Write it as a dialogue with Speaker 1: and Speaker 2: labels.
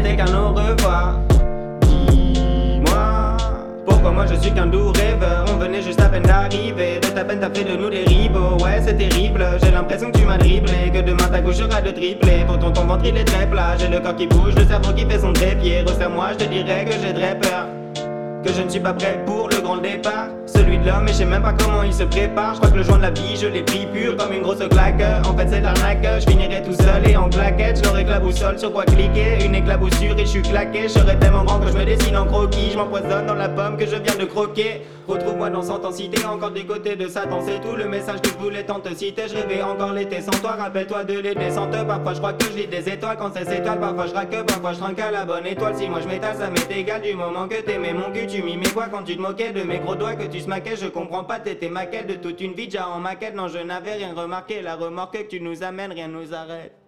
Speaker 1: qu'un au revoir. Dis-moi, pourquoi moi je suis qu'un doux rêveur? On venait juste à peine d'arriver, de ta peine t'as fait de nous des rivaux. Ouais, c'est terrible, j'ai l'impression que tu m'as dribblé, que demain ta gauche sera de triplé. Pourtant ton ventre il est très plat, j'ai le corps qui bouge, le cerveau qui fait son trépied. Resserre-moi, je te dirais que j'ai très peur. Que je ne suis pas prêt pour le grand départ. Celui de l'homme et je sais même pas comment il se prépare. Je crois que le joint de la vie je l'ai pris pur comme une grosse claque. En fait c'est l'arnaque, je finirai tout seul et en claquette. Je n'aurai que la boussole sur quoi cliquer. Une éclaboussure et je suis claqué. Je serai tellement grand que je me dessine en croquis. Je m'empoisonne dans la pomme que je viens de croquer. Retrouve-moi dans cette intensité encore du côté de Satan. C'est tout le message que je voulais tant te citer. Je rêvais encore l'été sans toi. Rappelle-toi de l'été sans te Parfois je crois que je lis des étoiles. Quand c'est étoile Parfois je raque, parfois je trinque à la bonne étoile. Si moi je m'étale ça m'est égal. Du moment que t'aimais mon cul tu mimais quoi quand tu te moquais de mes gros doigts que tu smaquais Je comprends pas t'étais maquette de toute une vie déjà en maquette. Non je n'avais rien remarqué. La remorque que tu nous amènes rien nous arrête